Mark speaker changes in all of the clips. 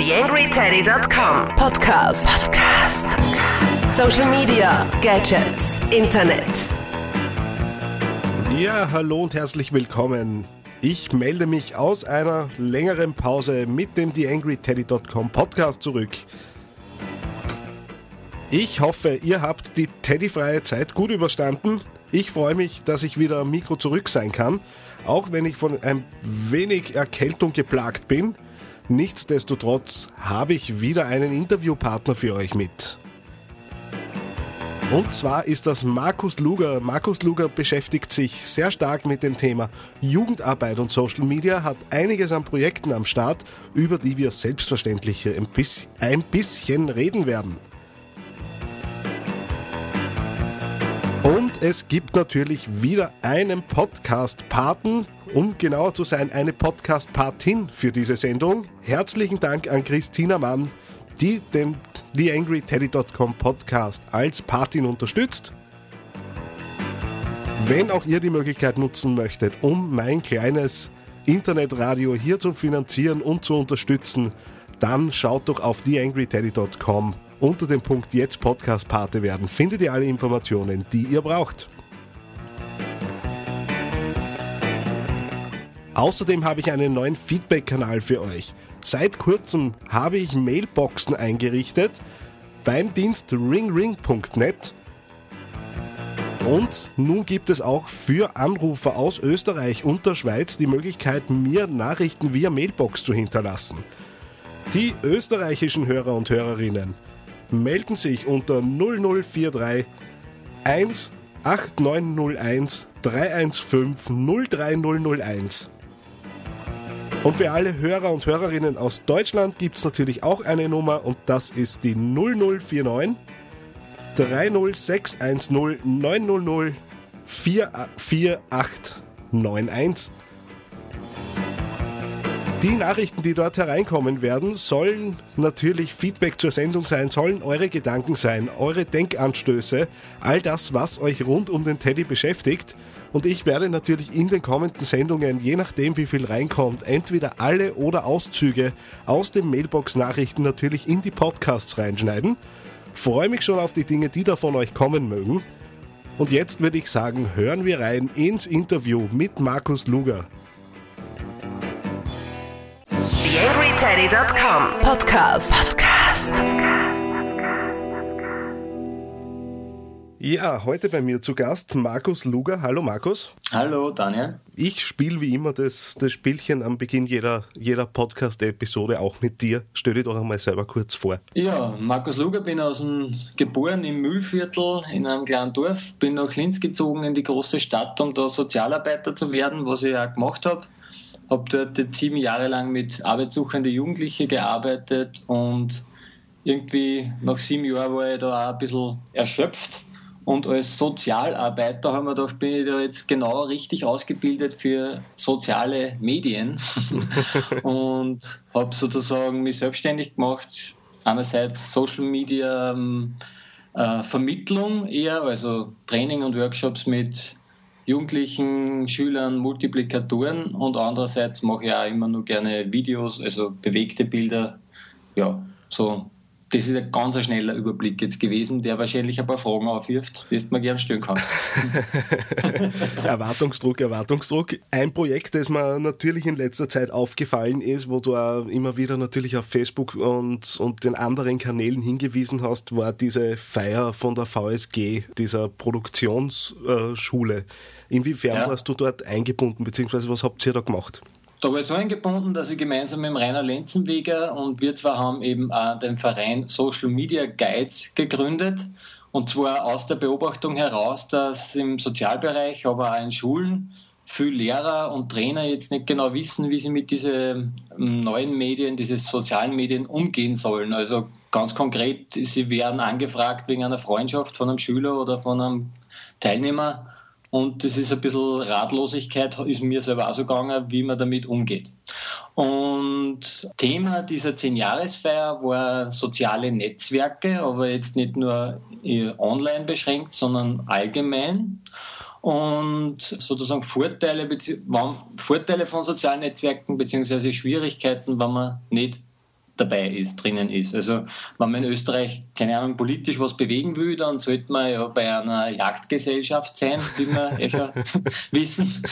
Speaker 1: TheAngryTeddy.com Podcast. Podcast. Social Media, Gadgets, Internet.
Speaker 2: Ja, hallo und herzlich willkommen. Ich melde mich aus einer längeren Pause mit dem TheAngryTeddy.com Podcast zurück. Ich hoffe, ihr habt die Teddyfreie Zeit gut überstanden. Ich freue mich, dass ich wieder am Mikro zurück sein kann, auch wenn ich von ein wenig Erkältung geplagt bin. Nichtsdestotrotz habe ich wieder einen Interviewpartner für euch mit. Und zwar ist das Markus Luger. Markus Luger beschäftigt sich sehr stark mit dem Thema Jugendarbeit und Social Media, hat einiges an Projekten am Start, über die wir selbstverständlich ein bisschen reden werden. Es gibt natürlich wieder einen Podcast-Paten, um genauer zu sein, eine Podcast-Patin für diese Sendung. Herzlichen Dank an Christina Mann, die den TheAngryTeddy.com Podcast als Patin unterstützt. Wenn auch ihr die Möglichkeit nutzen möchtet, um mein kleines Internetradio hier zu finanzieren und zu unterstützen, dann schaut doch auf TheAngryTeddy.com unter dem Punkt Jetzt Podcast Pate werden findet ihr alle Informationen, die ihr braucht. Außerdem habe ich einen neuen Feedback-Kanal für euch. Seit kurzem habe ich Mailboxen eingerichtet beim Dienst ringring.net. Und nun gibt es auch für Anrufer aus Österreich und der Schweiz die Möglichkeit, mir Nachrichten via Mailbox zu hinterlassen. Die österreichischen Hörer und Hörerinnen melden sich unter 0043 18901 315 03001. Und für alle Hörer und Hörerinnen aus Deutschland gibt es natürlich auch eine Nummer und das ist die 0049 30610 900 44891. Die Nachrichten, die dort hereinkommen werden, sollen natürlich Feedback zur Sendung sein, sollen eure Gedanken sein, eure Denkanstöße, all das, was euch rund um den Teddy beschäftigt. Und ich werde natürlich in den kommenden Sendungen, je nachdem wie viel reinkommt, entweder alle oder Auszüge aus den Mailbox-Nachrichten natürlich in die Podcasts reinschneiden. Freue mich schon auf die Dinge, die da von euch kommen mögen. Und jetzt würde ich sagen, hören wir rein ins Interview mit Markus Luger.
Speaker 1: TheAngryTeddy.com Podcast. Podcast.
Speaker 2: Ja, heute bei mir zu Gast Markus Luger. Hallo Markus.
Speaker 3: Hallo Daniel.
Speaker 2: Ich spiele wie immer das, das Spielchen am Beginn jeder, jeder Podcast-Episode auch mit dir. Stell dich doch einmal selber kurz vor.
Speaker 3: Ja, Markus Luger, bin aus dem, geboren im Mühlviertel in einem kleinen Dorf, bin nach Linz gezogen in die große Stadt, um da Sozialarbeiter zu werden, was ich auch gemacht habe habe dort jetzt sieben Jahre lang mit arbeitssuchenden Jugendlichen gearbeitet und irgendwie nach sieben Jahren war ich da auch ein bisschen erschöpft. Und als Sozialarbeiter haben wir gedacht, bin ich da jetzt genau richtig ausgebildet für soziale Medien und habe sozusagen mich selbstständig gemacht. Einerseits Social Media ähm, äh, Vermittlung eher, also Training und Workshops mit Jugendlichen, Schülern, Multiplikatoren und andererseits mache ich auch immer nur gerne Videos, also bewegte Bilder. Ja, so. Das ist ein ganz schneller Überblick jetzt gewesen, der wahrscheinlich ein paar Fragen aufwirft, die du mir gerne stellen kannst.
Speaker 2: Erwartungsdruck, Erwartungsdruck. Ein Projekt, das mir natürlich in letzter Zeit aufgefallen ist, wo du auch immer wieder natürlich auf Facebook und, und den anderen Kanälen hingewiesen hast, war diese Feier von der VSG, dieser Produktionsschule. Inwiefern ja. warst du dort eingebunden, beziehungsweise was habt ihr da gemacht?
Speaker 3: Da war ich so eingebunden, dass ich gemeinsam mit Rainer Lenzenweger und wir zwei haben eben äh, den Verein Social Media Guides gegründet. Und zwar aus der Beobachtung heraus, dass im Sozialbereich, aber auch in Schulen, viele Lehrer und Trainer jetzt nicht genau wissen, wie sie mit diesen ähm, neuen Medien, diesen sozialen Medien umgehen sollen. Also ganz konkret, sie werden angefragt wegen einer Freundschaft von einem Schüler oder von einem Teilnehmer und das ist ein bisschen Ratlosigkeit, ist mir selber auch so gegangen, wie man damit umgeht. Und Thema dieser 10-Jahresfeier war soziale Netzwerke, aber jetzt nicht nur online beschränkt, sondern allgemein. Und sozusagen Vorteile, Vorteile von sozialen Netzwerken beziehungsweise Schwierigkeiten, wenn man nicht dabei ist, drinnen ist. Also wenn man in Österreich, keine Ahnung, politisch was bewegen will, dann sollte man ja bei einer Jagdgesellschaft sein, wie wir eh schon wissen.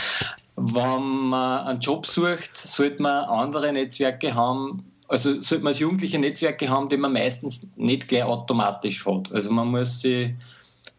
Speaker 3: Wenn man einen Job sucht, sollte man andere Netzwerke haben, also sollte man als Jugendliche Netzwerke haben, die man meistens nicht gleich automatisch hat. Also man muss sich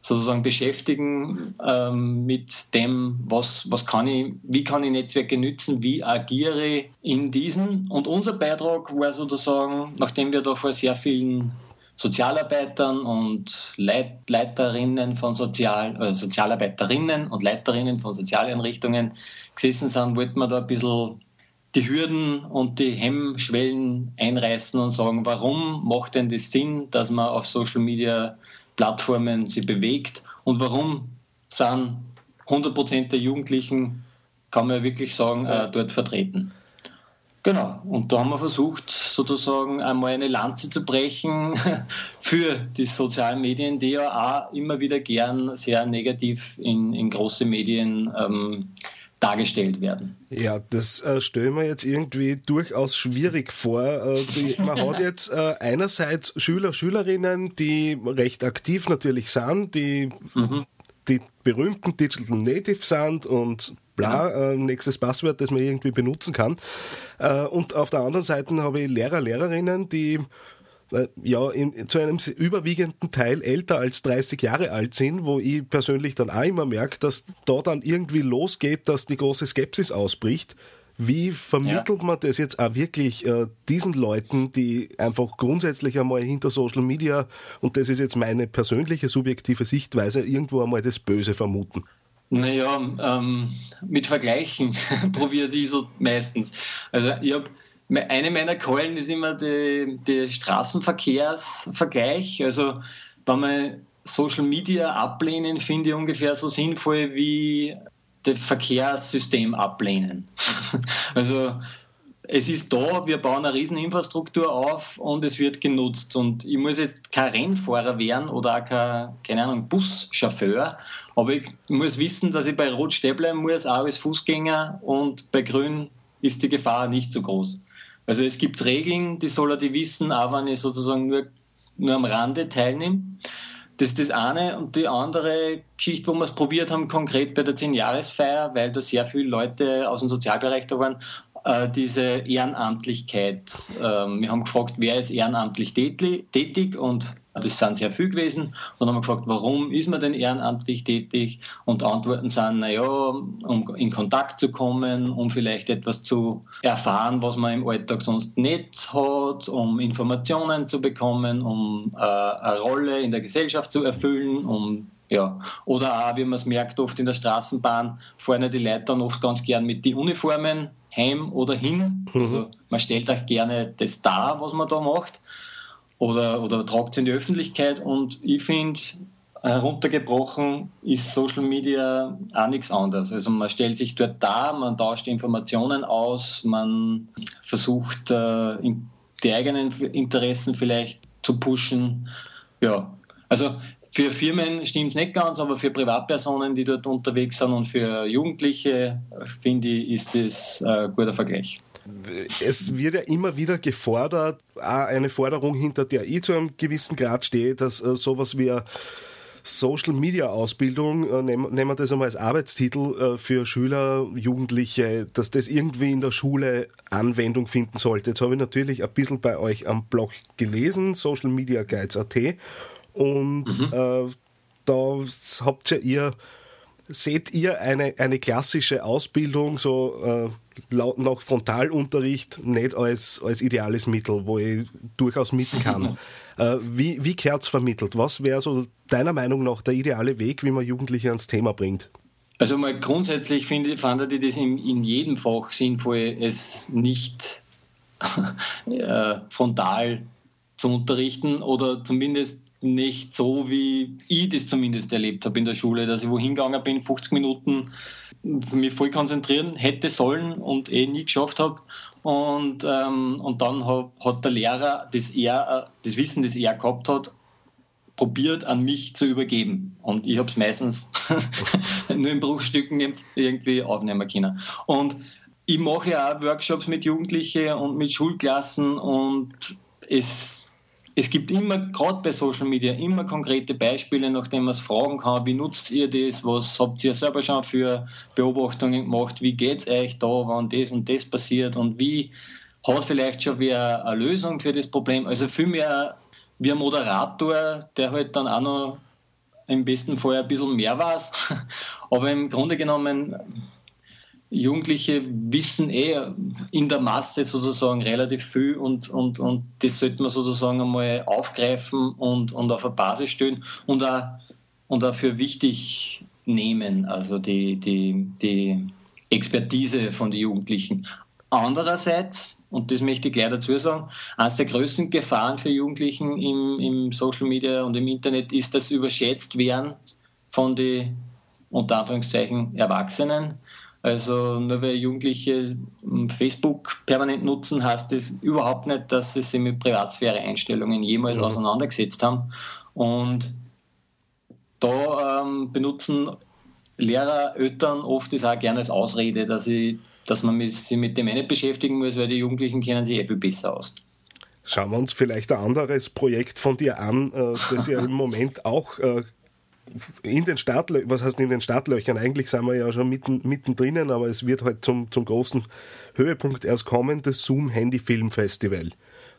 Speaker 3: sozusagen beschäftigen ähm, mit dem, was, was kann ich, wie kann ich Netzwerke nützen, wie agiere ich in diesen. Und unser Beitrag war sozusagen, nachdem wir da vor sehr vielen Sozialarbeitern und Leit Leiterinnen von Sozial, äh, Sozialarbeiterinnen und Leiterinnen von Sozialeinrichtungen gesessen sind, wollten wir da ein bisschen die Hürden und die Hemmschwellen einreißen und sagen, warum macht denn das Sinn, dass man auf Social Media Plattformen sie bewegt. Und warum sind 100% der Jugendlichen, kann man ja wirklich sagen, äh, dort vertreten. Genau, und da haben wir versucht, sozusagen einmal eine Lanze zu brechen für die sozialen Medien, die ja auch immer wieder gern sehr negativ in, in große Medien ähm, dargestellt werden.
Speaker 2: Ja, das äh, stellen wir jetzt irgendwie durchaus schwierig vor. Äh, die, man hat jetzt äh, einerseits Schüler, Schülerinnen, die recht aktiv natürlich sind, die, mhm. die berühmten Digital Native sind und bla, äh, nächstes Passwort, das man irgendwie benutzen kann. Äh, und auf der anderen Seite habe ich Lehrer, Lehrerinnen, die ja in, zu einem überwiegenden Teil älter als 30 Jahre alt sind, wo ich persönlich dann auch immer merke, dass da dann irgendwie losgeht, dass die große Skepsis ausbricht. Wie vermittelt ja. man das jetzt auch wirklich äh, diesen Leuten, die einfach grundsätzlich einmal hinter Social Media, und das ist jetzt meine persönliche subjektive Sichtweise, irgendwo einmal das Böse vermuten?
Speaker 3: Naja, ähm, mit Vergleichen probiere ich so meistens. Also ich habe eine meiner Keulen ist immer der Straßenverkehrsvergleich. Also, wenn man Social Media ablehnen, finde ich ungefähr so sinnvoll wie das Verkehrssystem ablehnen. also, es ist da, wir bauen eine riesen Infrastruktur auf und es wird genutzt. Und ich muss jetzt kein Rennfahrer werden oder auch kein, keine Ahnung, Buschauffeur, aber ich muss wissen, dass ich bei Rot stehen bleiben muss, auch als Fußgänger und bei Grün ist die Gefahr nicht so groß. Also es gibt Regeln, die soll er die wissen, auch wenn ich sozusagen nur, nur am Rande teilnehme. Das ist das eine. Und die andere Geschichte, wo wir es probiert haben, konkret bei der 10-Jahresfeier, weil da sehr viele Leute aus dem Sozialbereich da waren, äh, diese Ehrenamtlichkeit. Ähm, wir haben gefragt, wer ist ehrenamtlich tätig und das sind sehr viel gewesen. Und dann haben wir gefragt, warum ist man denn ehrenamtlich tätig? Und Antworten sind, naja, um in Kontakt zu kommen, um vielleicht etwas zu erfahren, was man im Alltag sonst nicht hat, um Informationen zu bekommen, um äh, eine Rolle in der Gesellschaft zu erfüllen, um ja, oder auch, wie man es merkt, oft in der Straßenbahn fahren die Leute dann oft ganz gern mit die Uniformen heim oder hin. Mhm. Also man stellt auch gerne das dar, was man da macht oder, oder tragt es in die Öffentlichkeit. Und ich finde, heruntergebrochen ist Social Media auch nichts anderes. Also man stellt sich dort dar, man tauscht Informationen aus, man versucht äh, die eigenen Interessen vielleicht zu pushen. Ja, also für Firmen stimmt es nicht ganz, aber für Privatpersonen, die dort unterwegs sind und für Jugendliche, finde ich, ist das ein guter Vergleich
Speaker 2: es wird ja immer wieder gefordert, eine Forderung, hinter der ich zu einem gewissen Grad stehe, dass äh, sowas wie Social Media Ausbildung, äh, nehmen wir das einmal als Arbeitstitel äh, für Schüler, Jugendliche, dass das irgendwie in der Schule Anwendung finden sollte. Jetzt habe ich natürlich ein bisschen bei euch am Blog gelesen, Social Media Guides.at und mhm. äh, da habt ja ihr seht ihr eine, eine klassische Ausbildung so äh, nach Frontalunterricht nicht als, als ideales Mittel, wo ich durchaus mit kann? äh, wie wie es vermittelt? Was wäre so deiner Meinung nach der ideale Weg, wie man Jugendliche ans Thema bringt?
Speaker 3: Also mal grundsätzlich finde, fand ich das in, in jedem Fach sinnvoll, es nicht äh, frontal zu unterrichten oder zumindest nicht so, wie ich das zumindest erlebt habe in der Schule, dass ich wohin gegangen bin, 50 Minuten mich voll konzentrieren hätte sollen und eh nie geschafft habe. Und, ähm, und dann hab, hat der Lehrer das, er, das Wissen, das er gehabt hat, probiert an mich zu übergeben. Und ich habe es meistens nur in Bruchstücken irgendwie aufnehmen können. Und ich mache ja auch Workshops mit Jugendlichen und mit Schulklassen und es, es gibt immer, gerade bei Social Media, immer konkrete Beispiele, nachdem man es fragen kann, wie nutzt ihr das, was habt ihr selber schon für Beobachtungen gemacht, wie geht es euch da, wann das und das passiert und wie hat vielleicht schon wer eine Lösung für das Problem. Also vielmehr wie ein Moderator, der halt dann auch noch im besten Fall ein bisschen mehr weiß. Aber im Grunde genommen Jugendliche wissen eh in der Masse sozusagen relativ viel und, und, und das sollte man sozusagen einmal aufgreifen und, und auf eine Basis stellen und auch, und auch für wichtig nehmen, also die, die, die Expertise von den Jugendlichen. Andererseits, und das möchte ich gleich dazu sagen, eines der größten Gefahren für Jugendlichen im, im Social Media und im Internet ist das überschätzt werden von den unter Anführungszeichen Erwachsenen also nur weil Jugendliche hm, Facebook permanent nutzen, heißt das überhaupt nicht, dass sie sich mit Privatsphäre-Einstellungen jemals mhm. auseinandergesetzt haben. Und da ähm, benutzen Lehrer, Eltern oft das auch gerne als Ausrede, dass, ich, dass man mit, sich mit dem nicht beschäftigen muss, weil die Jugendlichen kennen sich eh viel besser aus.
Speaker 2: Schauen wir uns vielleicht ein anderes Projekt von dir an, äh, das ja im Moment auch äh, in den Startlöchern, was heißt in den Startlöchern? Eigentlich sind wir ja schon mitten, mittendrin, aber es wird halt zum, zum großen Höhepunkt erst kommen, das Zoom Handy Film Festival.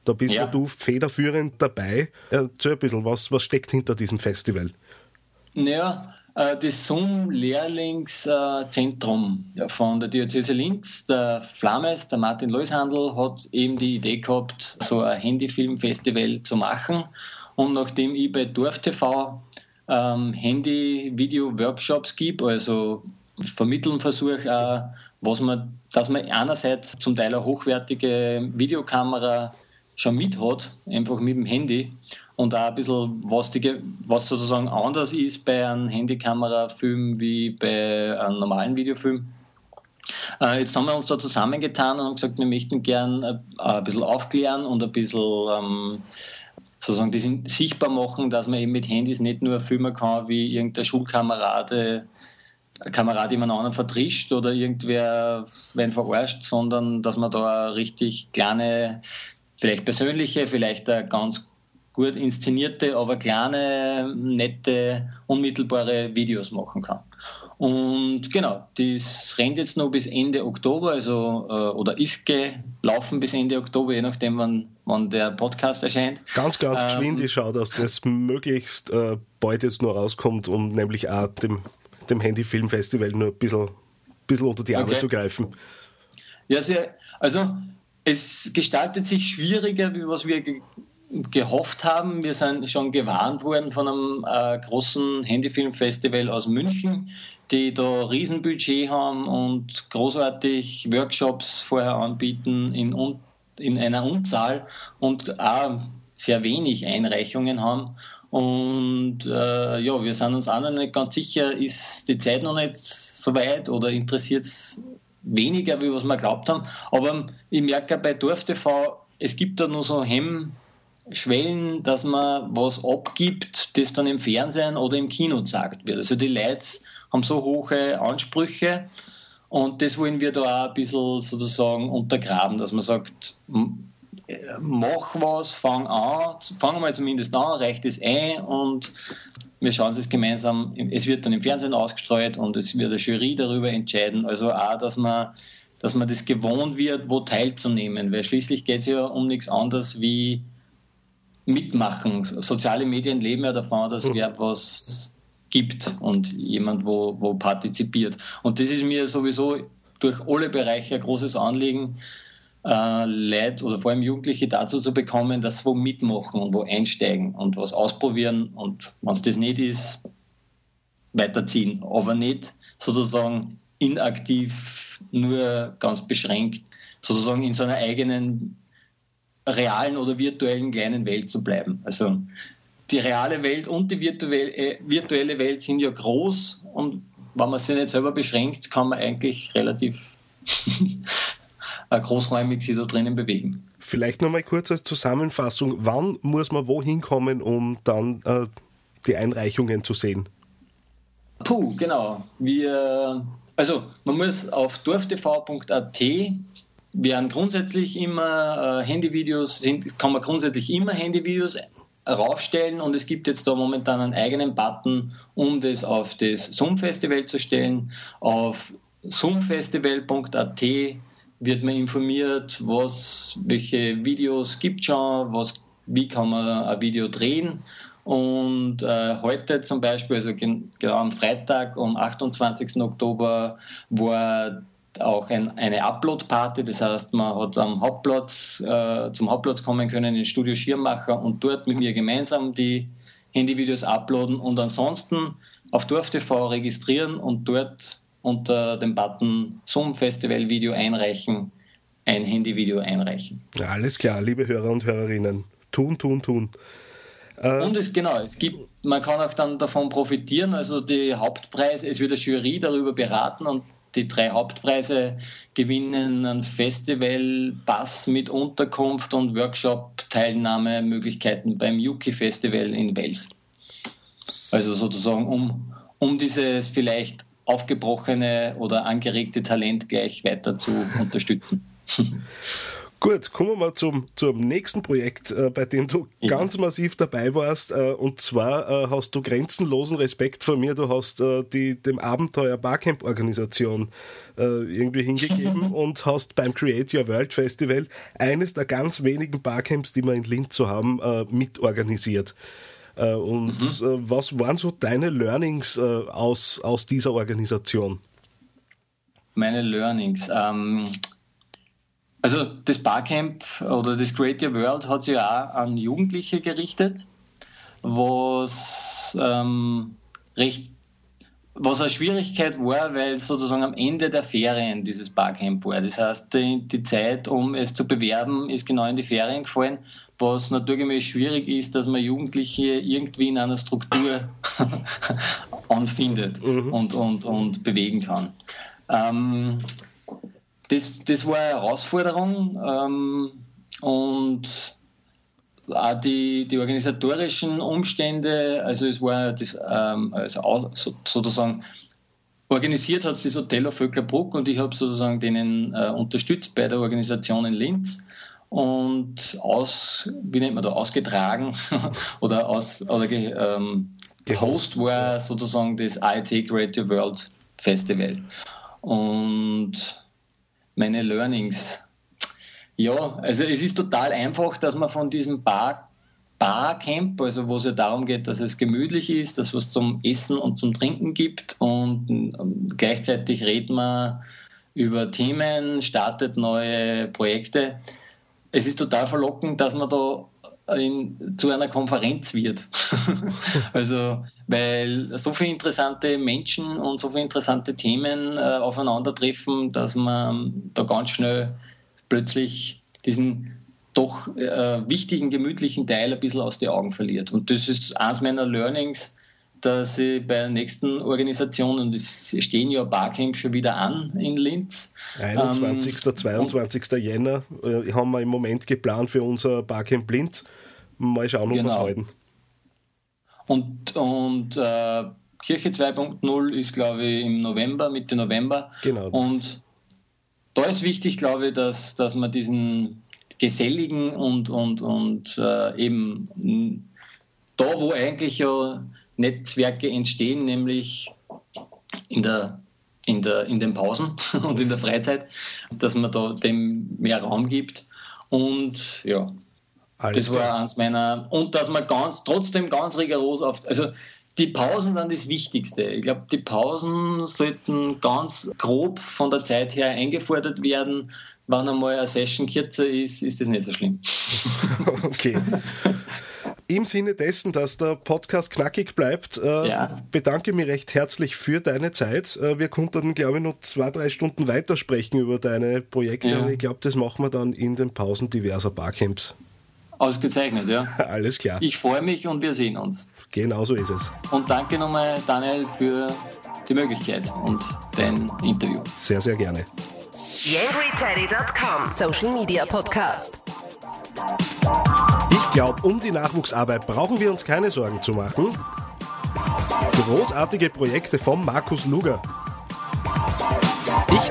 Speaker 2: Da bist ja. du federführend dabei. Erzähl ein bisschen, was, was steckt hinter diesem Festival?
Speaker 3: Naja, äh, das Zoom-Lehrlingszentrum von der Diözese Linz, der Flammes, der Martin Leushandel, hat eben die Idee gehabt, so ein Handyfilmfestival zu machen. Und nachdem ich bei DorfTV ähm, Handy-Video-Workshops gibt, also vermitteln versuche, äh, was man, dass man einerseits zum Teil eine hochwertige Videokamera schon mit hat, einfach mit dem Handy und auch ein bisschen, was, die, was sozusagen anders ist bei einem Handykamerafilm wie bei einem normalen Videofilm. Äh, jetzt haben wir uns da zusammengetan und haben gesagt, wir möchten gern äh, ein bisschen aufklären und ein bisschen ähm, sozusagen das sichtbar machen, dass man eben mit Handys nicht nur filmen kann, wie irgendein Schulkamerade Kamerad jemand anderen vertrischt oder irgendwer wen verarscht, sondern dass man da richtig kleine, vielleicht persönliche, vielleicht ganz gut inszenierte, aber kleine, nette, unmittelbare Videos machen kann. Und genau, das rennt jetzt noch bis Ende Oktober, also äh, oder ist gelaufen bis Ende Oktober, je nachdem, wann, wann der Podcast erscheint.
Speaker 2: Ganz, ganz ähm, geschwind, ich schaue, dass das möglichst äh, bald jetzt nur rauskommt, um nämlich auch dem, dem Handy-Film-Festival nur ein bisschen, bisschen unter die Arme okay. zu greifen.
Speaker 3: Ja, sehr, also es gestaltet sich schwieriger, wie was wir gehofft haben. Wir sind schon gewarnt worden von einem äh, großen Handyfilmfestival aus München, die da Riesenbudget haben und großartig Workshops vorher anbieten in, in einer Unzahl und auch sehr wenig Einreichungen haben. Und äh, ja, wir sind uns auch noch nicht ganz sicher, ist die Zeit noch nicht so weit oder interessiert es weniger, wie was wir glaubt haben. Aber ich merke bei DorfTV, es gibt da nur so Hemm Schwellen, dass man was abgibt, das dann im Fernsehen oder im Kino gezeigt wird. Also die Leute haben so hohe Ansprüche und das wollen wir da auch ein bisschen sozusagen untergraben, dass man sagt, mach was, fang an, fang mal zumindest an, reicht es ein und wir schauen es gemeinsam, es wird dann im Fernsehen ausgestrahlt und es wird eine Jury darüber entscheiden. Also auch, dass man, dass man das gewohnt wird, wo teilzunehmen, weil schließlich geht es ja um nichts anderes wie mitmachen. Soziale Medien leben ja davon, dass hm. wer was gibt und jemand wo, wo partizipiert. Und das ist mir sowieso durch alle Bereiche ein großes Anliegen, äh, Leute oder vor allem Jugendliche dazu zu bekommen, dass sie wo mitmachen und wo einsteigen und was ausprobieren und wenn es das nicht ist, weiterziehen. Aber nicht sozusagen inaktiv, nur ganz beschränkt, sozusagen in seiner eigenen realen oder virtuellen kleinen Welt zu bleiben. Also die reale Welt und die virtuelle, äh, virtuelle Welt sind ja groß und wenn man sich nicht selber beschränkt, kann man eigentlich relativ großräumig sich da drinnen bewegen.
Speaker 2: Vielleicht nochmal kurz als Zusammenfassung, wann muss man wohin kommen, um dann äh, die Einreichungen zu sehen?
Speaker 3: Puh, genau. Wir Also man muss auf dorftv.at werden grundsätzlich immer äh, Handyvideos, sind, kann man grundsätzlich immer Handyvideos raufstellen und es gibt jetzt da momentan einen eigenen Button, um das auf das Zoom-Festival zu stellen. Auf zoomfestival.at wird man informiert, was, welche Videos gibt schon, was, wie kann man ein Video drehen. Und äh, heute zum Beispiel, also genau am Freitag, am 28. Oktober, war auch ein, eine Upload-Party, das heißt, man hat am Hauptplatz, äh, zum Hauptplatz kommen können in Studio Schirmacher und dort mit mir gemeinsam die Handyvideos uploaden und ansonsten auf DorfTV registrieren und dort unter dem Button Zoom Festival Video einreichen, ein Handyvideo einreichen.
Speaker 2: Ja, alles klar, liebe Hörer und Hörerinnen. Tun, tun, tun.
Speaker 3: Äh, und es genau, es gibt, man kann auch dann davon profitieren, also die Hauptpreise, es wird eine Jury darüber beraten und die drei Hauptpreise gewinnen einen Festivalpass mit Unterkunft und Workshop-Teilnahmemöglichkeiten beim Yuki Festival in Wels. Also sozusagen, um, um dieses vielleicht aufgebrochene oder angeregte Talent gleich weiter zu unterstützen.
Speaker 2: Gut, kommen wir mal zum, zum nächsten Projekt, äh, bei dem du ja. ganz massiv dabei warst. Äh, und zwar äh, hast du grenzenlosen Respekt vor mir. Du hast äh, die, dem Abenteuer Barcamp-Organisation äh, irgendwie hingegeben und hast beim Create Your World Festival eines der ganz wenigen Barcamps, die wir in Linz zu haben, äh, mitorganisiert. und mhm. was waren so deine Learnings aus, aus dieser Organisation?
Speaker 3: Meine Learnings. Ähm also das Barcamp oder das Creative World hat sich auch an Jugendliche gerichtet, was ähm, recht was eine Schwierigkeit war, weil sozusagen am Ende der Ferien dieses Barcamp war. Das heißt, die, die Zeit, um es zu bewerben, ist genau in die Ferien gefallen, was naturgemäß schwierig ist, dass man Jugendliche irgendwie in einer Struktur anfindet mhm. und, und, und bewegen kann. Ähm, das, das war eine Herausforderung ähm, und auch die, die organisatorischen Umstände, also es war das, ähm, also sozusagen organisiert hat es das Hotel auf Vöcklerbruck und ich habe sozusagen denen äh, unterstützt bei der Organisation in Linz und aus, wie nennt man da, ausgetragen oder aus, oder ge, ähm, Host war sozusagen das IEC Creative World Festival. Und meine Learnings. Ja, also es ist total einfach, dass man von diesem Bar Barcamp, also wo es ja darum geht, dass es gemütlich ist, dass es zum Essen und zum Trinken gibt und ähm, gleichzeitig redet man über Themen, startet neue Projekte. Es ist total verlockend, dass man da in, zu einer Konferenz wird. also, weil so viele interessante Menschen und so viele interessante Themen äh, aufeinandertreffen, dass man da ganz schnell plötzlich diesen doch äh, wichtigen, gemütlichen Teil ein bisschen aus den Augen verliert. Und das ist eines meiner Learnings, dass ich bei der nächsten Organisation, und es stehen ja Barcamp schon wieder an in Linz.
Speaker 2: 21. Ähm, 22. Jänner äh, haben wir im Moment geplant für unser Barcamp Linz. Mal schauen, ob genau. wir es halten.
Speaker 3: Und, und äh, Kirche 2.0 ist, glaube ich, im November, Mitte November.
Speaker 2: Genau.
Speaker 3: Und da ist wichtig, glaube ich, dass, dass man diesen geselligen und, und, und äh, eben da, wo eigentlich ja Netzwerke entstehen, nämlich in, der, in, der, in den Pausen und in der Freizeit, dass man da dem mehr Raum gibt. Und ja, alles das war eins meiner. Und dass man ganz, trotzdem ganz rigoros auf. Also die Pausen sind das Wichtigste. Ich glaube, die Pausen sollten ganz grob von der Zeit her eingefordert werden. Wenn einmal eine Session kürzer ist, ist das nicht so schlimm.
Speaker 2: okay. Im Sinne dessen, dass der Podcast knackig bleibt, äh, ja. bedanke mich recht herzlich für deine Zeit. Äh, wir konnten, glaube ich, noch zwei, drei Stunden weitersprechen über deine Projekte, ja. ich glaube, das machen wir dann in den Pausen diverser Barcamps.
Speaker 3: Ausgezeichnet, ja.
Speaker 2: Alles klar.
Speaker 3: Ich freue mich und wir sehen uns.
Speaker 2: Genau so ist es.
Speaker 3: Und danke nochmal, Daniel, für die Möglichkeit und dein Interview.
Speaker 2: Sehr, sehr gerne.
Speaker 1: YangryTeddy.com Social Media Podcast.
Speaker 2: Ich glaube, um die Nachwuchsarbeit brauchen wir uns keine Sorgen zu machen. Großartige Projekte von Markus Luger.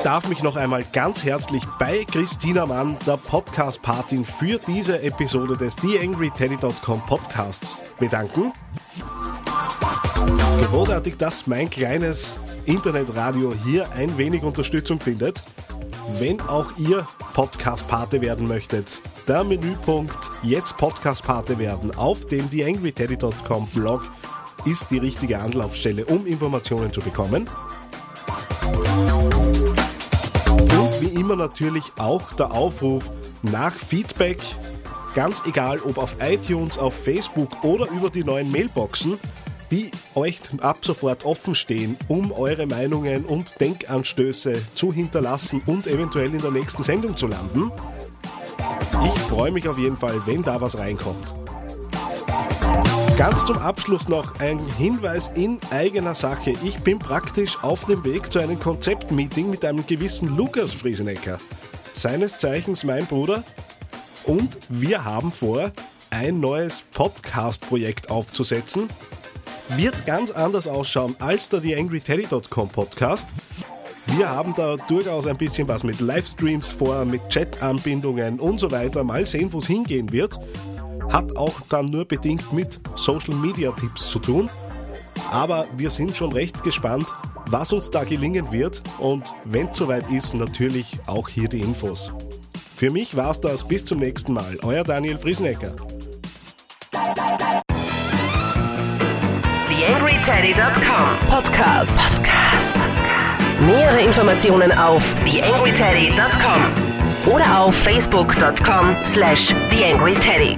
Speaker 2: Darf mich noch einmal ganz herzlich bei Christina Mann, der Podcast-Patin, für diese Episode des TheAngryTeddy.com Podcasts bedanken. Großartig, dass mein kleines Internetradio hier ein wenig Unterstützung findet. Wenn auch ihr Podcast-Pate werden möchtet, der Menüpunkt Jetzt Podcast-Pate werden auf dem TheAngryTeddy.com Blog ist die richtige Anlaufstelle, um Informationen zu bekommen. Immer natürlich auch der Aufruf nach Feedback, ganz egal ob auf iTunes, auf Facebook oder über die neuen Mailboxen, die euch ab sofort offen stehen, um eure Meinungen und Denkanstöße zu hinterlassen und eventuell in der nächsten Sendung zu landen. Ich freue mich auf jeden Fall, wenn da was reinkommt. Ganz zum Abschluss noch ein Hinweis in eigener Sache. Ich bin praktisch auf dem Weg zu einem Konzeptmeeting mit einem gewissen Lukas Friesenecker, seines Zeichens mein Bruder. Und wir haben vor, ein neues Podcast-Projekt aufzusetzen. Wird ganz anders ausschauen als der TheAngryTeddy.com Podcast. Wir haben da durchaus ein bisschen was mit Livestreams vor, mit Chat-Anbindungen und so weiter. Mal sehen, wo es hingehen wird hat auch dann nur bedingt mit Social Media Tipps zu tun. Aber wir sind schon recht gespannt, was uns da gelingen wird und wenn es soweit ist, natürlich auch hier die Infos. Für mich war es das. Bis zum nächsten Mal. Euer Daniel Friesenecker.
Speaker 1: TheAngryTeddy.com Podcast. Podcast. Nähere Informationen auf TheAngryTeddy.com oder auf Facebook.com slash TheAngryTeddy.